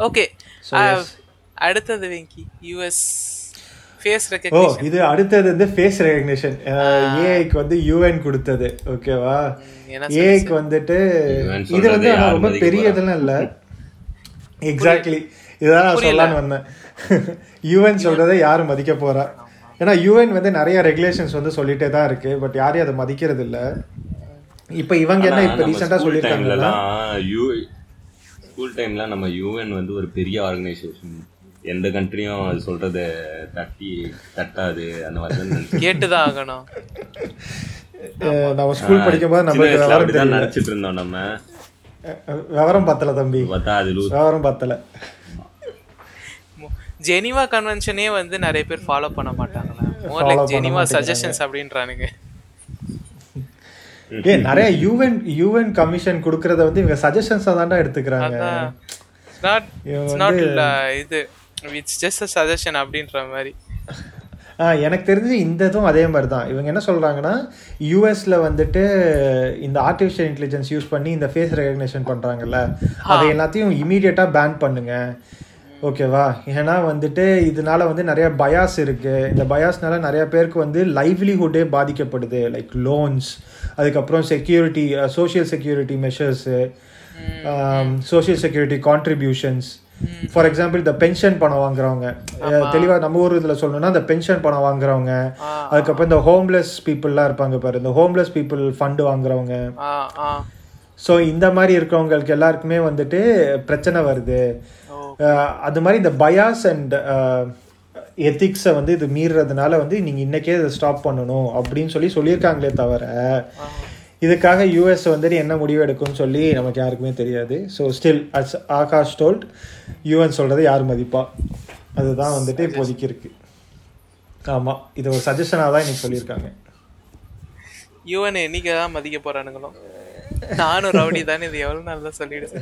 Okay அடுத்தது Venky US face ஓ இது அடுத்தது வந்து ஃபேஸ் ரெகக்னிஷன் ஏஐக்கு வந்து யூஎன் கொடுத்தது. ஓகேவா ஏஐக்கு வந்துட்டு UN இது வந்து ரொம்ப பெரிய? இதெல்லாம் இல்ல. எக்ஸாக்ட்லி இதான் நான் சொல்லலாம்னு வந்தேன். யூஎன் சொல்றதை யாரு மதிக்க போறா? ஏன்னா யூஎன் வந்து நிறைய ரெகுலேஷன்ஸ் வந்து சொல்லிட்டே தான் இருக்கு பட் யாரையும் அதை மதிக்கிறது இல்ல. இப்ப இவங்க என்ன இப்ப ரீசெண்டா சொல்லியிருக்காங்கன்னா ஸ்கூல் டைம்ல நம்ம யூஎன் வந்து ஒரு பெரிய ஆர்கனைசேஷன் எந்த கண்ட்ரியும் அது சொல்றத தட்டி தட்டாது அந்த மாதிரி கேட்டுதான் ஆகணும். நம்ம ஸ்கூல் விவரம் அப்படிதான் தெரியல. நினைச்சிட்டு இருந்தோம் நம்ம. விவரம் பத்தல தம்பி. பார்த்தா அது லூஸ் விவரம் பத்தல. ஜெனிவா கன்வென்ஷனே வந்து நிறைய பேர் ஃபாலோ பண்ண மாட்டாங்களா? More like Geneva. சஜஷன்ஸ் அப்படின்றானுங்க. ஏ நிறைய யூஎன் யூஎன் கமிஷன் கொடுக்கறத வந்து இவங்க சஜஷன்ஸா தான்டா எடுத்துக்கிறாங்க. நாட் நாட் இது இட்ஸ் ஜஸ்ட் அ சஜஷன் அப்படின்ற மாதிரி. எனக்கு தெரிஞ்சு இந்த இதுவும் அதே மாதிரி தான் இவங்க என்ன சொல்றாங்கன்னா யூஎஸ்ல வந்துட்டு இந்த ஆர்டிஃபிஷியல் இன்டெலிஜென்ஸ் யூஸ் பண்ணி இந்த ஃபேஸ் ரெகக்னிஷன் பண்றாங்கல்ல அதை எல்லாத்தையும் இமீடியட்டா பேன் பண்ணுங்க. ஓகேவா? ஏன்னா வந்துட்டு இதனால வந்து நிறைய பயாஸ் இருக்கு. இந்த பயாஸ்னால நிறைய பேருக்கு வந்து லைவ்லிஹுட்டே பாதிக்கப்படுது. லைக் லோன்ஸ் அதுக்கப்புறம் security social security measures social security contributions for example இந்த பென்ஷன் பணம் வாங்குறவங்க. அஹ், தெளிவா நம்ம ஊர் இதுல சொல்லணும்னா இந்த பென்ஷன் பணம் வாங்குறவங்க அதுக்கப்புறம் இந்த ஹோம்லெஸ் பீப்புளெலாம் இருப்பாங்க பாரு. இந்த ஹோம்லெஸ் பீப்புள் ஃபண்டு வாங்குறவங்க. ஸோ இந்த மாதிரி இருக்கிறவங்களுக்கு எல்லாருக்குமே வந்துட்டு பிரச்சனை வருது. அது மாதிரி இந்த பயாஸ் அண்ட் எத்திக்ஸை வந்து இது மீறுறதுனால வந்து நீங்கள் இன்னைக்கே இதை ஸ்டாப் பண்ணணும் அப்படின்னு சொல்லி சொல்லியிருக்காங்களே தவிர இதுக்காக யூஎஸ் வந்துட்டு என்ன முடிவு எடுக்கும்னு சொல்லி நமக்கு யாருக்குமே தெரியாது. So still as Akash told UN சொல்கிறத யார் மதிப்பா? அதுதான் வந்துட்டு இப்போதைக்கு இருக்கு. ஆமாம் இது ஒரு சஜஷனாக தான் இன்னைக்கு சொல்லியிருக்காங்க. யுவன் என்னைக்கு தான் மதிக்க போறானுங்களோ? நானும் ரவுடி தானே இது எவ்வளவு நாள் தான் சொல்லிட்டு